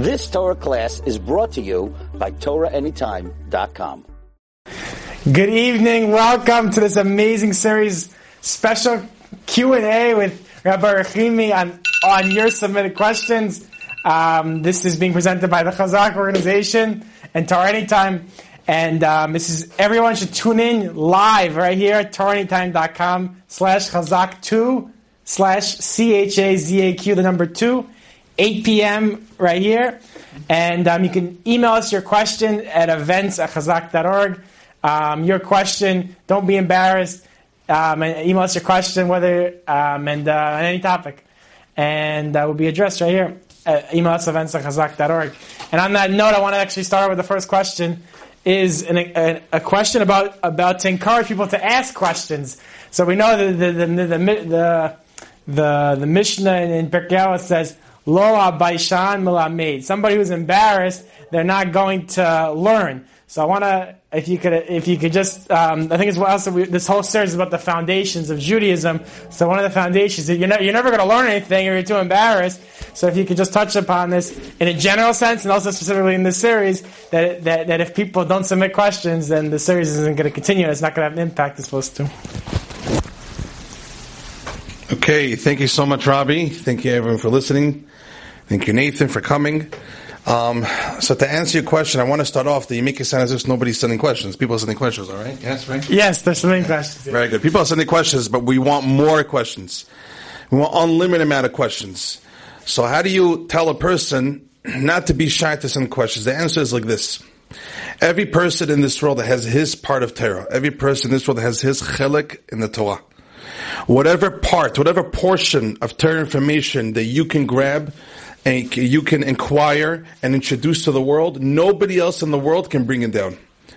This Torah class is brought to you by TorahAnytime.com. Good evening. Welcome to this amazing series, special Q&A with Rabbi Rachimi on, on your submitted questions. Um, this is being presented by the Chazaq organization and Torah Anytime. And um, this is everyone should tune in live right here at TorahAnytime.com slash Chazaq 2 slash C-H-A-Z-A-Q, the number 2, 8 p.m. right here. And um, you can email us your question at events at chazaq.org. Um, your question, don't be embarrassed. Um, and email us your question, whether um, and uh, on any topic, and that will be addressed right here. Uh, email us events at chazaq.org. And on that note, I want to actually start with the first question. Is an, a, a, question about about to encourage people to ask questions. So we know that the the the the, the, the Mishnah in Pirkei says Lo abaishan melamed. Somebody who's embarrassed, they're not going to learn. So I want to, if you could, if you could just, um, I think it's what else we, this whole series is about the foundations of Judaism. So one of the foundations you're, not, you're never going to learn anything if you're too embarrassed. So if you could just touch upon this in a general sense and also specifically in this series, that, that, that if people don't submit questions, then the series isn't going to continue. It's not going to have an impact it's supposed to. Okay, thank you so much, Robbie. Thank you everyone for listening. Thank you, Nathan, for coming. Um, so to answer your question, I want to start off that you make it sound as if nobody's sending questions. People are sending questions, all right? Yes, right? Yes, they're sending questions. Very good. People are sending questions, but we want more questions. We want unlimited amount of questions. So how do you tell a person not to be shy to send questions? The answer is like this. Every person in this world that has his part of Torah. Every person in this world that has his chelek in the Torah. Whatever part, whatever portion of Torah information that you can grab, and you can inquire and introduce to the world. Nobody else in the world can bring it down.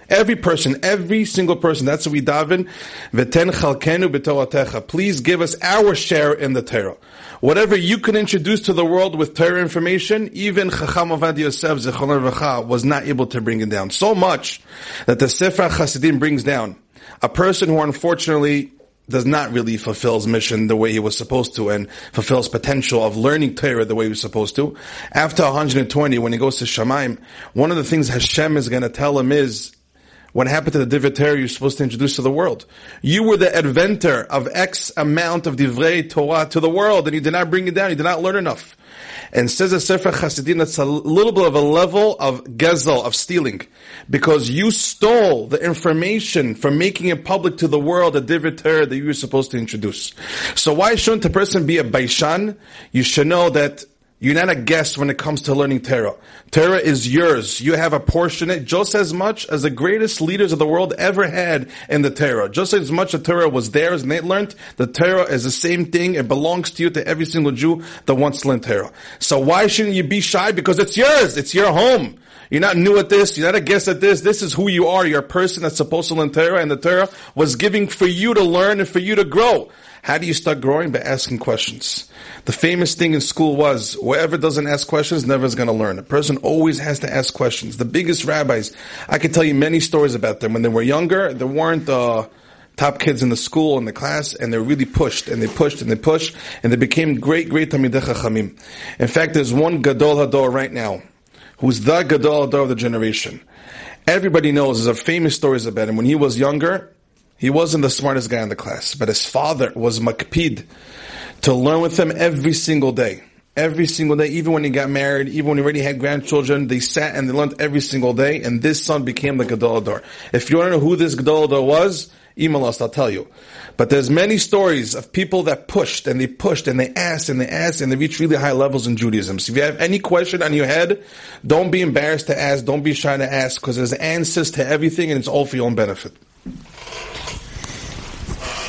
Every person, every single person. That's what we daven. V'ten chalkenu b'toratecha. Please give us our share in the Torah. Whatever you can introduce to the world with Torah information, even Chacham Ovadia Yosef was not able to bring it down. So much that the Sefer Hasidim brings down. A person who unfortunately does not really fulfill his mission the way he was supposed to and fulfills potential of learning Torah the way he was supposed to. After 120, when he goes to Shamayim, one of the things Hashem is going to tell him is, what happened to the Divrei Torah you're supposed to introduce to the world? You were the inventor of X amount of Divrei Torah to the world and you did not bring it down, you did not learn enough. And says a Sefer Chasidim that's a little bit of a level of gezel, of stealing. Because you stole the information from making it public to the world, a divrei that you were supposed to introduce. So why shouldn't a person be a baishan? You should know that you're not a guest when it comes to learning Torah. Torah is yours. You have a portion it just as much as the greatest leaders of the world ever had in the Torah. Just as much the Torah was theirs and they learned, the Torah is the same thing. It belongs to you, to every single Jew that wants to learn Torah. So why shouldn't you be shy? Because it's yours. It's your home. You're not new at this. You're not a guest at this. This is who you are. You're a person that's supposed to learn Torah, and the Torah was giving for you to learn and for you to grow. How do you start growing? By asking questions. The famous thing in school was, whoever doesn't ask questions never is going to learn. A person always has to ask questions. The biggest rabbis, I could tell you many stories about them. When they were younger, there weren't, uh, top kids in the school in the class, and they really pushed and they pushed and they pushed, and they became great, great Talmidei Chachamim. In fact, there's one Gadol Hador right now, who's the Gadol Hador of the generation. Everybody knows there's a famous stories about him. When he was younger, he wasn't the smartest guy in the class, but his father was makpid to learn with him every single day. Every single day, even when he got married, even when he already had grandchildren, they sat and they learned every single day, and this son became the Gadol Hador. If you want to know who this Gadol Hador was, email us, I'll tell you. But there's many stories of people that pushed and they pushed and they asked and they asked and they reached really high levels in Judaism. So if you have any question on your head, don't be embarrassed to ask, don't be shy to ask, because there's answers to everything and it's all for your own benefit.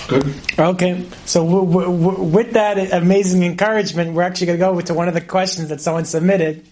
Good. Okay, so w- w- with that amazing encouragement, we're actually going to go to one of the questions that someone submitted.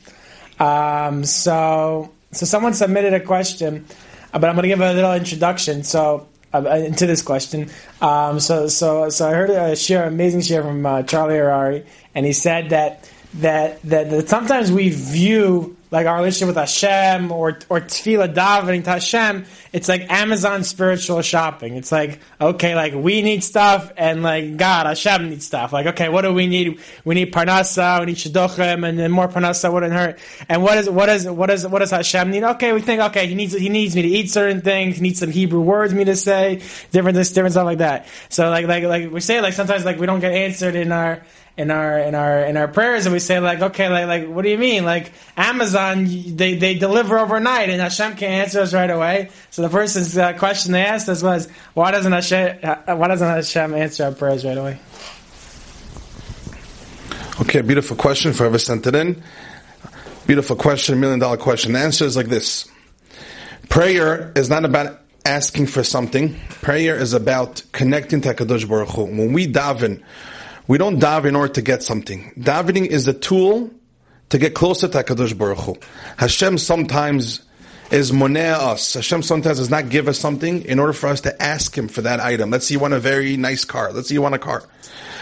Um, so, so someone submitted a question, uh, but I'm going to give a little introduction. So, uh, into this question. Um, so, so, so I heard a share, amazing share from uh, Charlie Harary, and he said that, that that that sometimes we view like our relationship with Hashem or or tefillah davening to Hashem, it's like Amazon spiritual shopping. It's like okay, like we need stuff, and like God, Hashem needs stuff. Like okay, what do we need? We need parnasa, we need shidduchim, and then more parnasa wouldn't hurt. And what is what is what is what does Hashem need? Okay, we think okay, he needs he needs me to eat certain things. He needs some Hebrew words me to say, different this different stuff like that. So like like like we say like sometimes like we don't get answered in our in our in our in our prayers and we say like okay like like what do you mean? Like Amazon they they deliver overnight and Hashem can't answer us right away. So the person's uh, question they asked us was why doesn't Hashem why doesn't Hashem answer our prayers right away? Okay beautiful question for whoever sent it in. Beautiful question million dollar question. The answer is like this. Prayer is not about asking for something. Prayer is about connecting to HaKadosh Baruch Hu. When we daven we don't daven in order to get something. Davening is a tool to get closer to HaKadosh Baruch Hu. Hashem sometimes is monea us. Hashem sometimes does not give us something in order for us to ask Him for that item. Let's say you want a very nice car. Let's say you want a car.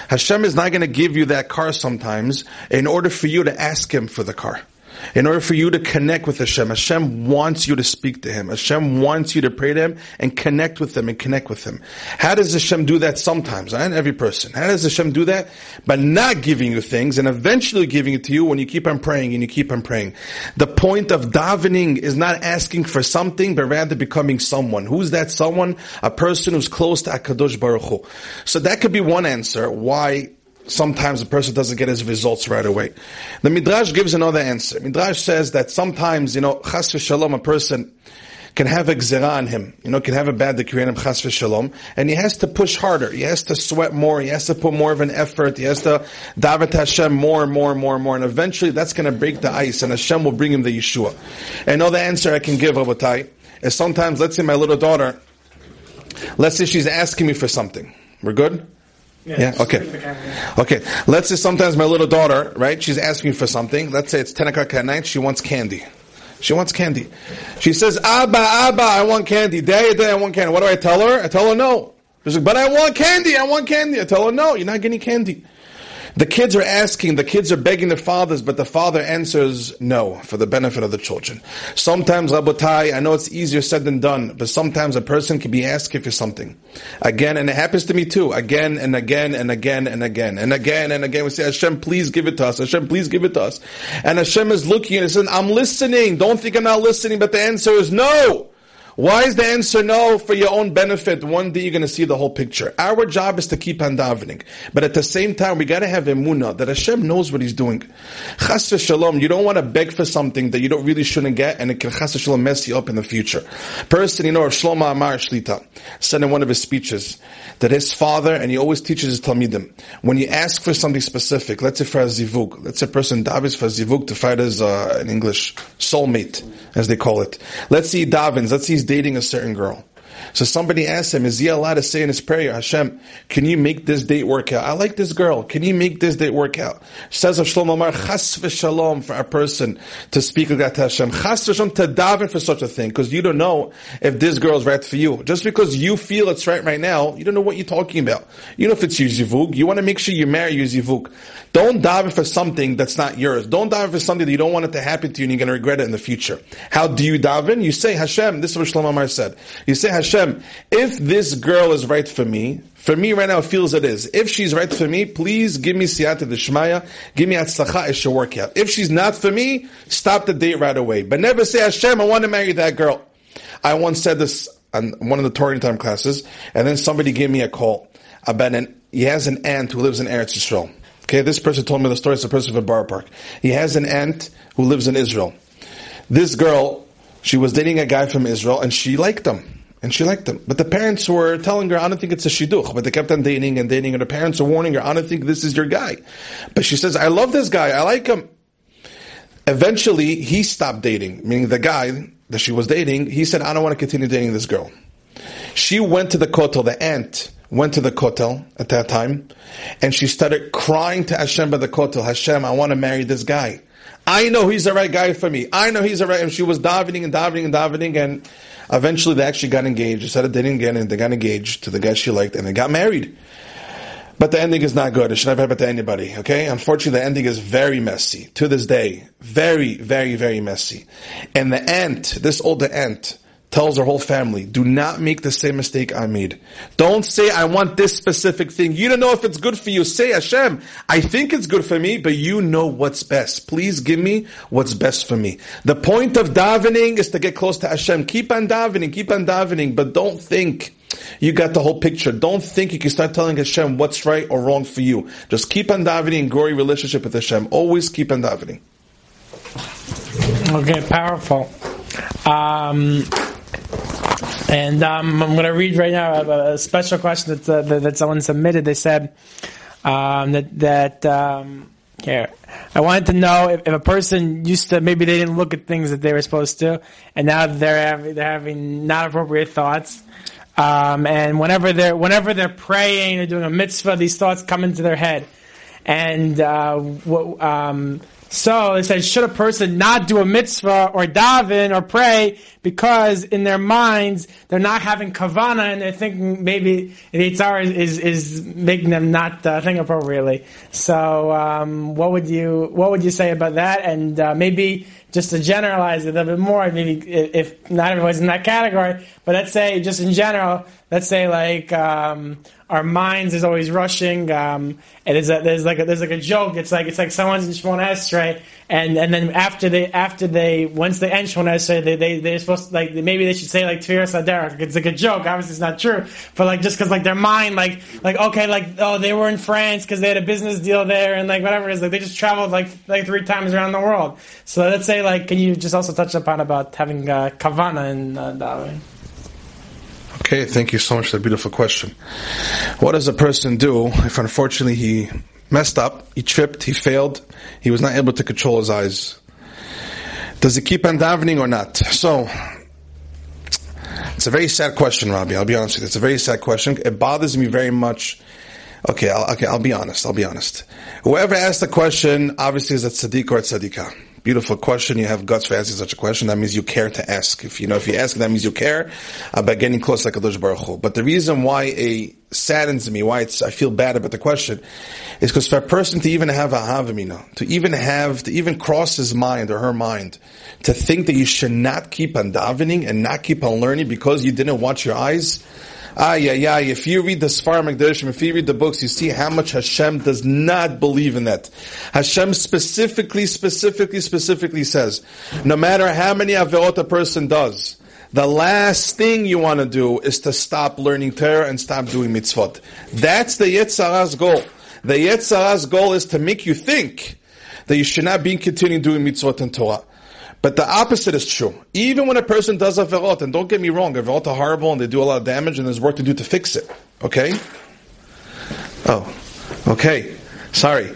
Hashem is not going to give you that car sometimes in order for you to ask Him for the car. In order for you to connect with Hashem, Hashem wants you to speak to Him. Hashem wants you to pray to Him and connect with Him and connect with Him. How does Hashem do that sometimes? And every person. How does Hashem do that? By not giving you things and eventually giving it to you when you keep on praying and you keep on praying. The point of davening is not asking for something, but rather becoming someone. Who's that someone? A person who's close to HaKadosh Baruch Hu. So that could be one answer why sometimes a person doesn't get his results right away. The Midrash gives another answer. Midrash says that sometimes, you know, chas v'shalom, a person can have a gzera on him, you know, can have a bad decree on him, chas v'shalom, and he has to push harder, he has to sweat more, he has to put more of an effort, he has to davet Hashem more and more and more and more, and eventually that's going to break the ice, and Hashem will bring him the Yeshua. Another answer I can give, Rabotai, is sometimes, let's say my little daughter, let's say she's asking me for something. We're good? Yeah. Okay. Okay. Let's say sometimes my little daughter, right? She's asking for something. Let's say it's ten o'clock at night. She wants candy. She wants candy. She says, "Abba, Abba, I want candy. Day, day, I want candy." What do I tell her? I tell her no. She's like, "But I want candy. I want candy." I tell her no. You're not getting candy. The kids are asking, the kids are begging their fathers, but the father answers no for the benefit of the children. Sometimes, Rabotai, I know it's easier said than done, but sometimes a person can be asking for something. Again, and it happens to me too. Again and again and again and again and again and again. We say, Hashem, please give it to us. Hashem, please give it to us. And Hashem is looking and saying, I'm listening. Don't think I'm not listening, but the answer is no. Why is the answer no? For your own benefit. One day you're going to see the whole picture. Our job is to keep on davening. But at the same time, we got to have emunah that Hashem knows what He's doing. Chas shalom, you don't want to beg for something that you don't really shouldn't get and it can chas shalom mess you up in the future. Person, you know, Shlomo Amar Shlita said in one of his speeches that his father, and he always teaches his Talmidim, when you ask for something specific, let's say for a zivug, let's say a person davens for a zivug to find his, uh, English, soulmate, as they call it. Let's see davens, let's see dating a certain girl. So somebody asked him, is he allowed to say in his prayer, Hashem, can you make this date work out? I like this girl. Can you make this date work out? Says of Shlomo Amar, chas v'shalom for a person to speak like that to Hashem. Chas v'shalom to daven for such a thing, because you don't know if this girl is right for you. Just because you feel it's right right now, you don't know what you're talking about. You know if it's your you want to make sure you marry your. Don't daven for something that's not yours. Don't daven for something that you don't want it to happen to you and you're going to regret it in the future. How do you daven? You say, Hashem, this is what Shlomo Amar said. You say, Hashem, if this girl is right for me, for me right now it feels it is. If she's right for me, please give me siyata d'shmaya, give me atzlacha, it should work out. If she's not for me, stop the date right away. But never say, Hashem, I want to marry that girl. I once said this on one of the Torah time classes, and then somebody gave me a call about an, he has an aunt who lives in Eretz Yisrael. Okay, this person told me the story. It's a person from Borough Park. He has an aunt who lives in Israel. This girl, she was dating a guy from Israel, and she liked him. And she liked him. But the parents were telling her, I don't think it's a shidduch. But they kept on dating and dating, and the parents are warning her, I don't think this is your guy. But she says, I love this guy. I like him. Eventually, he stopped dating, meaning the guy that she was dating, he said, I don't want to continue dating this girl. She went to the kotel, the aunt went to the kotel at that time, and she started crying to Hashem by the kotel, Hashem, I want to marry this guy. I know he's the right guy for me. I know he's the right, and she was davening and davening and davening, and eventually they actually got engaged. They started dating again, and they got engaged to the guy she liked, and they got married. But the ending is not good. It should never happen to anybody. Okay. Unfortunately, the ending is very messy to this day. Very, very, very messy. And the ant, this older ant, tells her whole family, do not make the same mistake I made. Don't say, I want this specific thing. You don't know if it's good for you. Say, Hashem, I think it's good for me, but you know what's best. Please give me what's best for me. The point of davening is to get close to Hashem. Keep on davening, keep on davening, but don't think you got the whole picture. Don't think you can start telling Hashem what's right or wrong for you. Just keep on davening and grow your relationship with Hashem. Always keep on davening. Okay, powerful. Um, and um, I'm going to read right now a, a special question that, uh, that, someone submitted. They said um, that that um, here I wanted to know if, if, a person used to maybe they didn't look at things that they were supposed to, and now they're having, they're having not appropriate thoughts. Um, and whenever they're whenever they're praying or doing a mitzvah, these thoughts come into their head. And uh, what, um, so they said, should a person not do a mitzvah or daven or pray because in their minds they're not having kavana and they're thinking maybe the Yetzer Hara is, is, is making them not uh, think appropriately. So um, what would you what would you say about that? And uh, maybe just to generalize it a little bit more, maybe if not everyone's in that category, but let's say just in general, let's say like um, our minds is always rushing. Um, and there's, a, there's like a, there's like a joke. It's like it's like someone's in Shmoneh Esrei, and and then after they after they once they end Shmoneh Esrei, they they they're supposed to, like maybe they should say like Tefillat HaDerech. It's like a joke. Obviously, it's not true, but like just because like their mind like like okay like oh they were in France because they had a business deal there and like whatever it is like they just traveled like like three times around the world. So let's say like can you just also touch upon about having uh, kavana in uh, davening? Okay, thank you so much for the beautiful question. What does a person do if unfortunately he messed up, he tripped, he failed, he was not able to control his eyes? Does he keep on davening or not? So, it's a very sad question, Rabbi. I'll be honest with you. It's a very sad question. It bothers me very much. Okay, I'll, okay, I'll be honest. I'll be honest. Whoever asked the question obviously is a tzaddik or a tzaddikah. Beautiful question. You have guts for asking such a question. That means you care to ask. If you know, if you ask, that means you care about getting close like a Baruch Hu. But the reason why it saddens me, why it's, I feel bad about the question, is because for a person to even have a havamina, to even have, to even cross his mind or her mind, to think that you should not keep on davening and not keep on learning because you didn't watch your eyes, Ah, yeah, yeah. If you read the Sfar Magdashim, if you read the books, you see how much Hashem does not believe in that. Hashem specifically, specifically, specifically says, no matter how many averot a person does, the last thing you want to do is to stop learning Torah and stop doing mitzvot. That's the Yetzer Hara's goal. The Yetzer Hara's goal is to make you think that you should not be continuing doing mitzvot and Torah. But the opposite is true. Even when a person does averot, and don't get me wrong, averot are horrible and they do a lot of damage and there's work to do to fix it. Okay? Oh, okay. Sorry.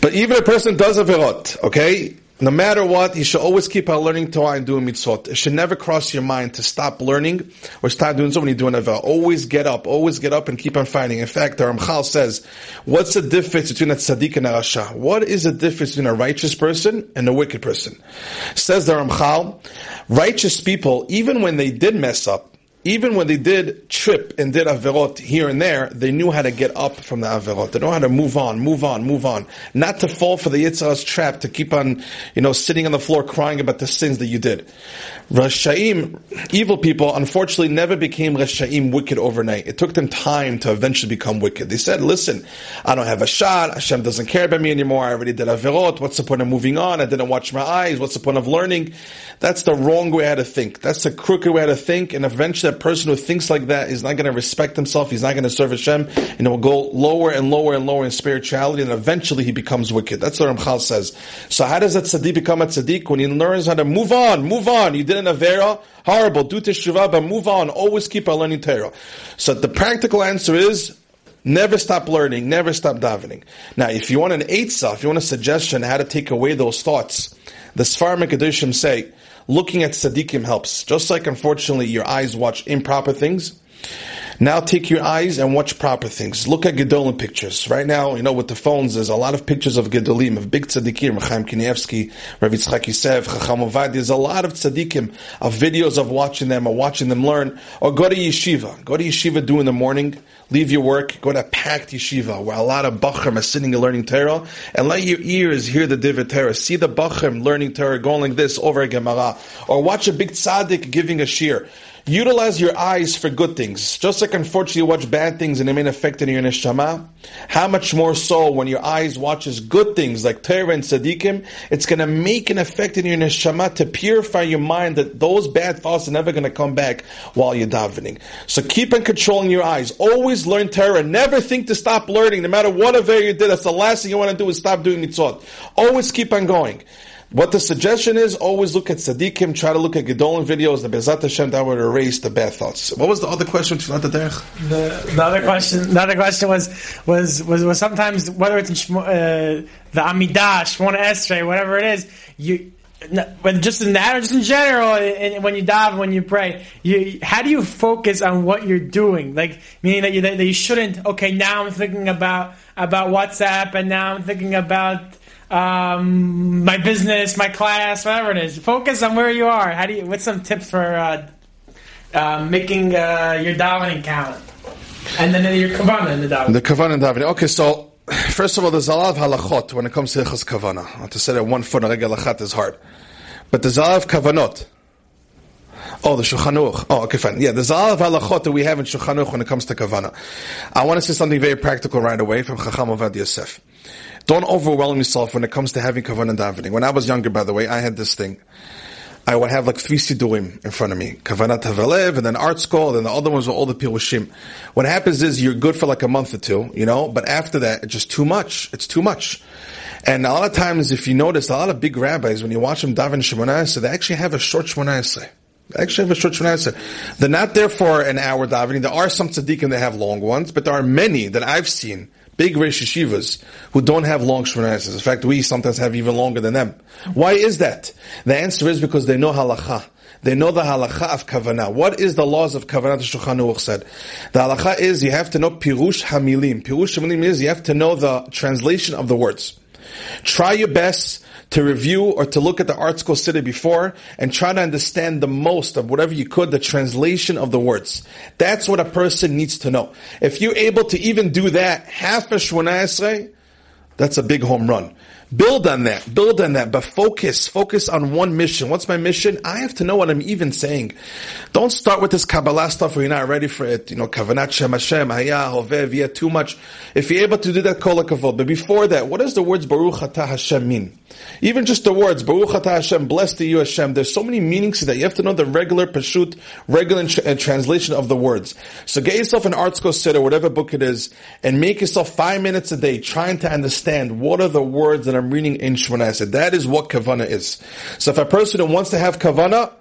But even a person does averot, okay? No matter what, you should always keep on learning Torah and doing mitzvot. It should never cross your mind to stop learning or stop doing so when you're doing a Always get up, always get up and keep on fighting. In fact, the Ramchal says, what's the difference between a tzaddik and a rasha? What is the difference between a righteous person and a wicked person? Says the Ramchal, righteous people, even when they did mess up, even when they did trip and did averot here and there, they knew how to get up from the averot. They know how to move on, move on, move on. Not to fall for the Yetzer Hara's trap to keep on, you know, sitting on the floor crying about the sins that you did. Rashaim, evil people, unfortunately never became Rashaim wicked overnight. It took them time to eventually become wicked. They said, listen, I don't have a shot, Hashem doesn't care about me anymore, I already did averot, what's the point of moving on, I didn't watch my eyes, what's the point of learning? That's the wrong way how to think. That's the crooked way how to think, and eventually a person who thinks like that is not going to respect himself, he's not going to serve Hashem, and it will go lower and lower and lower in spirituality, and eventually he becomes wicked. That's what Ramchal says. So how does that tzaddik become a tzaddik? When he learns how to move on, move on, you did an Avera, horrible, do teshuvah, but move on, always keep on learning Torah. So the practical answer is, Never stop learning, never stop davening. Now, if you want an eitzah, if you want a suggestion how to take away those thoughts, the Sfar Mekadoshim say, looking at tzaddikim helps. Just like, unfortunately, your eyes watch improper things, Now take your eyes and watch proper things. Look at Gedolim pictures. Right now, you know, with the phones, there's a lot of pictures of Gedolim, of big tzaddikim, Chaim Kanievsky, Rav Yitzchak Yosef, Chacham Ovadia. There's a lot of tzaddikim, of videos of watching them, or watching them learn. Or go to yeshiva. Go to yeshiva do in the morning. Leave your work. Go to packed yeshiva where a lot of bachrim are sitting and learning Torah. And let your ears hear the divrei Torah. See the bachrim learning Torah, going like this over a Gemara. Or watch a big tzaddik giving a shiur. Utilize your eyes for good things. Just like unfortunately you watch bad things and it may affect in your neshama, how much more so when your eyes watches good things like Torah and Tzaddikim, it's going to make an effect in your neshama to purify your mind that those bad thoughts are never going to come back while you're davening. So keep on controlling your eyes. Always learn Torah. Never think to stop learning. No matter what affair you did, that's the last thing you want to do is stop doing mitzvot. Always keep on going. What the suggestion is, always look at tzaddikim, try to look at Gedolim videos, the B'ezrat Hashem, that would erase the bad thoughts. What was the other question? The, the other question, the other question was, was, was, was sometimes, whether it's in uh, the Amidah, Shmona Esrei, whatever it is, you, but just in that, or just in general, when you dive, when you pray, you, how do you focus on what you're doing? Like, meaning that you, that you shouldn't, okay, now I'm thinking about, about WhatsApp, and now I'm thinking about, um, my business, my class, whatever it is. Focus on where you are. How do you? What's some tips for uh, uh, making uh, your davening count? And then your kavanah in the davening. The kavanah in davening. Okay, so first of all, there's a lot of halachot when it comes to hilchas kavanah. To say that one foot on regel is hard, but there's a lot of kavanot. Oh, the Shulchan Aruch. Oh, okay, fine. Yeah, there's a lot of halachot that we have in Shulchan Aruch when it comes to kavanah. I want to say something very practical right away from Chacham Ovadia Yosef. Don't overwhelm yourself when it comes to having kavanah davening. When I was younger, by the way, I had this thing. I would have like three sidurim in front of me. Kavanah Tavalev, and then ArtScroll, and then the other ones were all the pirushim. What happens is you're good for like a month or two, you know, but after that, it's just too much. It's too much. And a lot of times, if you notice, a lot of big rabbis, when you watch them daven Shemonah they actually have a short Shemonah They actually have a short Shemonah They're not there for an hour davening. There are some tzaddikim that have long ones, but there are many that I've seen big Rosh Yeshivas who don't have long Shmonases. In fact, we sometimes have even longer than them. Why is that? The answer is because they know halacha. They know the halacha of kavanah. What is the laws of kavanah? The Shulchan Aruch said. The halacha is you have to know pirush hamilim. Pirush hamilim is you have to know the translation of the words. Try your best to review or to look at the ArtScroll Siddur before and try to understand the most of whatever you could, the translation of the words. That's what a person needs to know. If you're able to even do that, half a Shwana that's a big home run. Build on that. Build on that. But focus. Focus on one mission. What's my mission? I have to know what I'm even saying. Don't start with this Kabbalah stuff where you're not ready for it. You know, Kavanat Shem Hashem, Haya, Hoveh, Via, too much. If you're able to do that, Kol But before that, what does the words Baruch Atah Hashem mean? Even just the words, Baruch Atah Hashem, blessed to you Hashem, there's so many meanings to that. You have to know the regular Pashut, regular uh, translation of the words. So get yourself an ArtScroll set or whatever book it is, and make yourself five minutes a day trying to understand what are the words that I'm reading in Shemona That is what kavana is. So if a person wants to have kavana,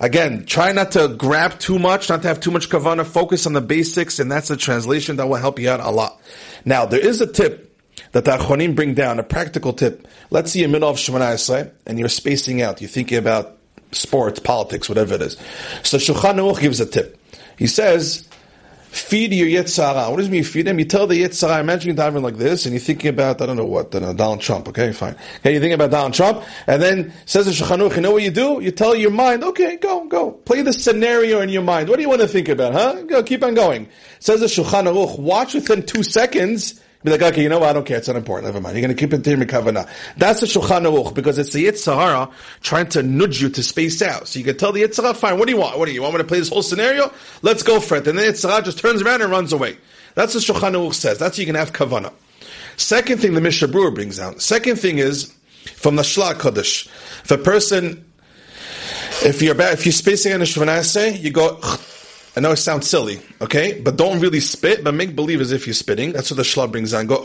Again, try not to grab too much, not to have too much kavana. Focus on the basics, and that's the translation that will help you out a lot. Now, there is a tip that the Achonim bring down, a practical tip. Let's see a middle of Shemana and you're spacing out. You're thinking about sports, politics, whatever it is. So Shulchan Aruch gives a tip. He says, feed your Yetzer Hara. What does it mean feed them? You tell the Yetzer Hara, imagine you're diving like this, and you're thinking about, I don't know what, know, Donald Trump, okay, fine. Okay, you're thinking about Donald Trump, and then says the Shulchan you know what you do? You tell your mind, okay, go, go. Play the scenario in your mind. What do you want to think about, huh? Go, keep on going. Says the Shulchan watch within two seconds, be like, okay, you know what? I don't care. It's not important. Never mind. You're going to keep it to Kavanah. That's the Shulchan Aruch because it's the Yetzer Hara trying to nudge you to space out. So you can tell the Yetzer Hara, fine, what do you want? What do you, want me to play this whole scenario? Let's go for it. And then Yetzer Hara just turns around and runs away. That's what Shulchan Aruch says. That's how you can have Kavanah. Second thing the Mishnah Berurah brings out. Second thing is from the Shla Kodesh. If a person, if you're if you're spacing on a Shvanase, you go I know it sounds silly, okay? But don't really spit, but make believe as if you're spitting. That's what the shlab brings on. Go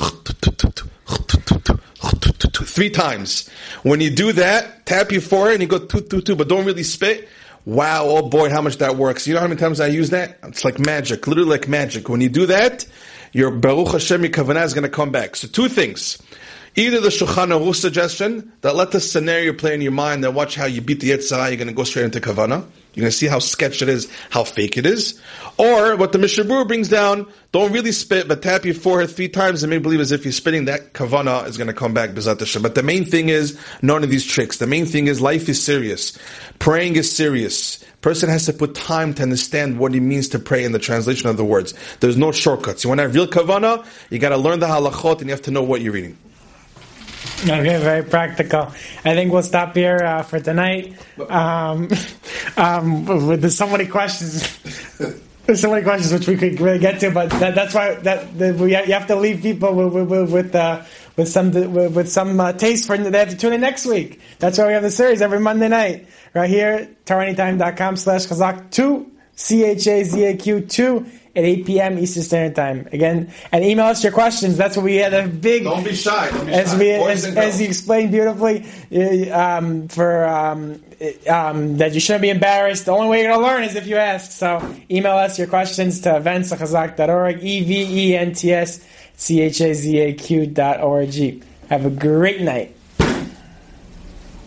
three times. When you do that, tap your forehead and you go two, two, two, but don't really spit. Wow, oh boy, how much that works. You know how many times I use that? It's like magic, literally like magic. When you do that, your Baruch Hashem, your Kavanah is going to come back. So two things. Either the Shulchan Aruch suggestion that let the scenario play in your mind and watch how you beat the Yetzer Hara, you're going to go straight into Kavana. You're going to see how sketch it is, how fake it is. Or what the Mishnah Berurah brings down, don't really spit, but tap your forehead three times and make believe as if you're spitting, that Kavana is going to come back, B'ezrat Hashem. But the main thing is none of these tricks. The main thing is life is serious. Praying is serious. Person has to put time to understand what it means to pray in the translation of the words. There's no shortcuts. You want to have real Kavana, you got to learn the halachot and you have to know what you're reading. Okay, very practical. I think we'll stop here uh, for tonight. Um, um, there's so many questions. There's so many questions which we could really get to, but that, that's why that, that we, you have to leave people with with, with, uh, with some with, with some uh, taste for they have to tune in next week. That's why we have the series every Monday night right here. TorahAnytime.com slash Chazaq two C H A Z A Q two at 8 p.m. Eastern Standard Time. Again, and email us your questions. That's what we had a big. Don't be shy. Don't be as shy. we as, as you explained beautifully uh, um, for um, um, that you shouldn't be embarrassed. The only way you're going to learn is if you ask. So email us your questions to events.chazaq.org, e v e n t s c h a z a q dot org. Have a great night.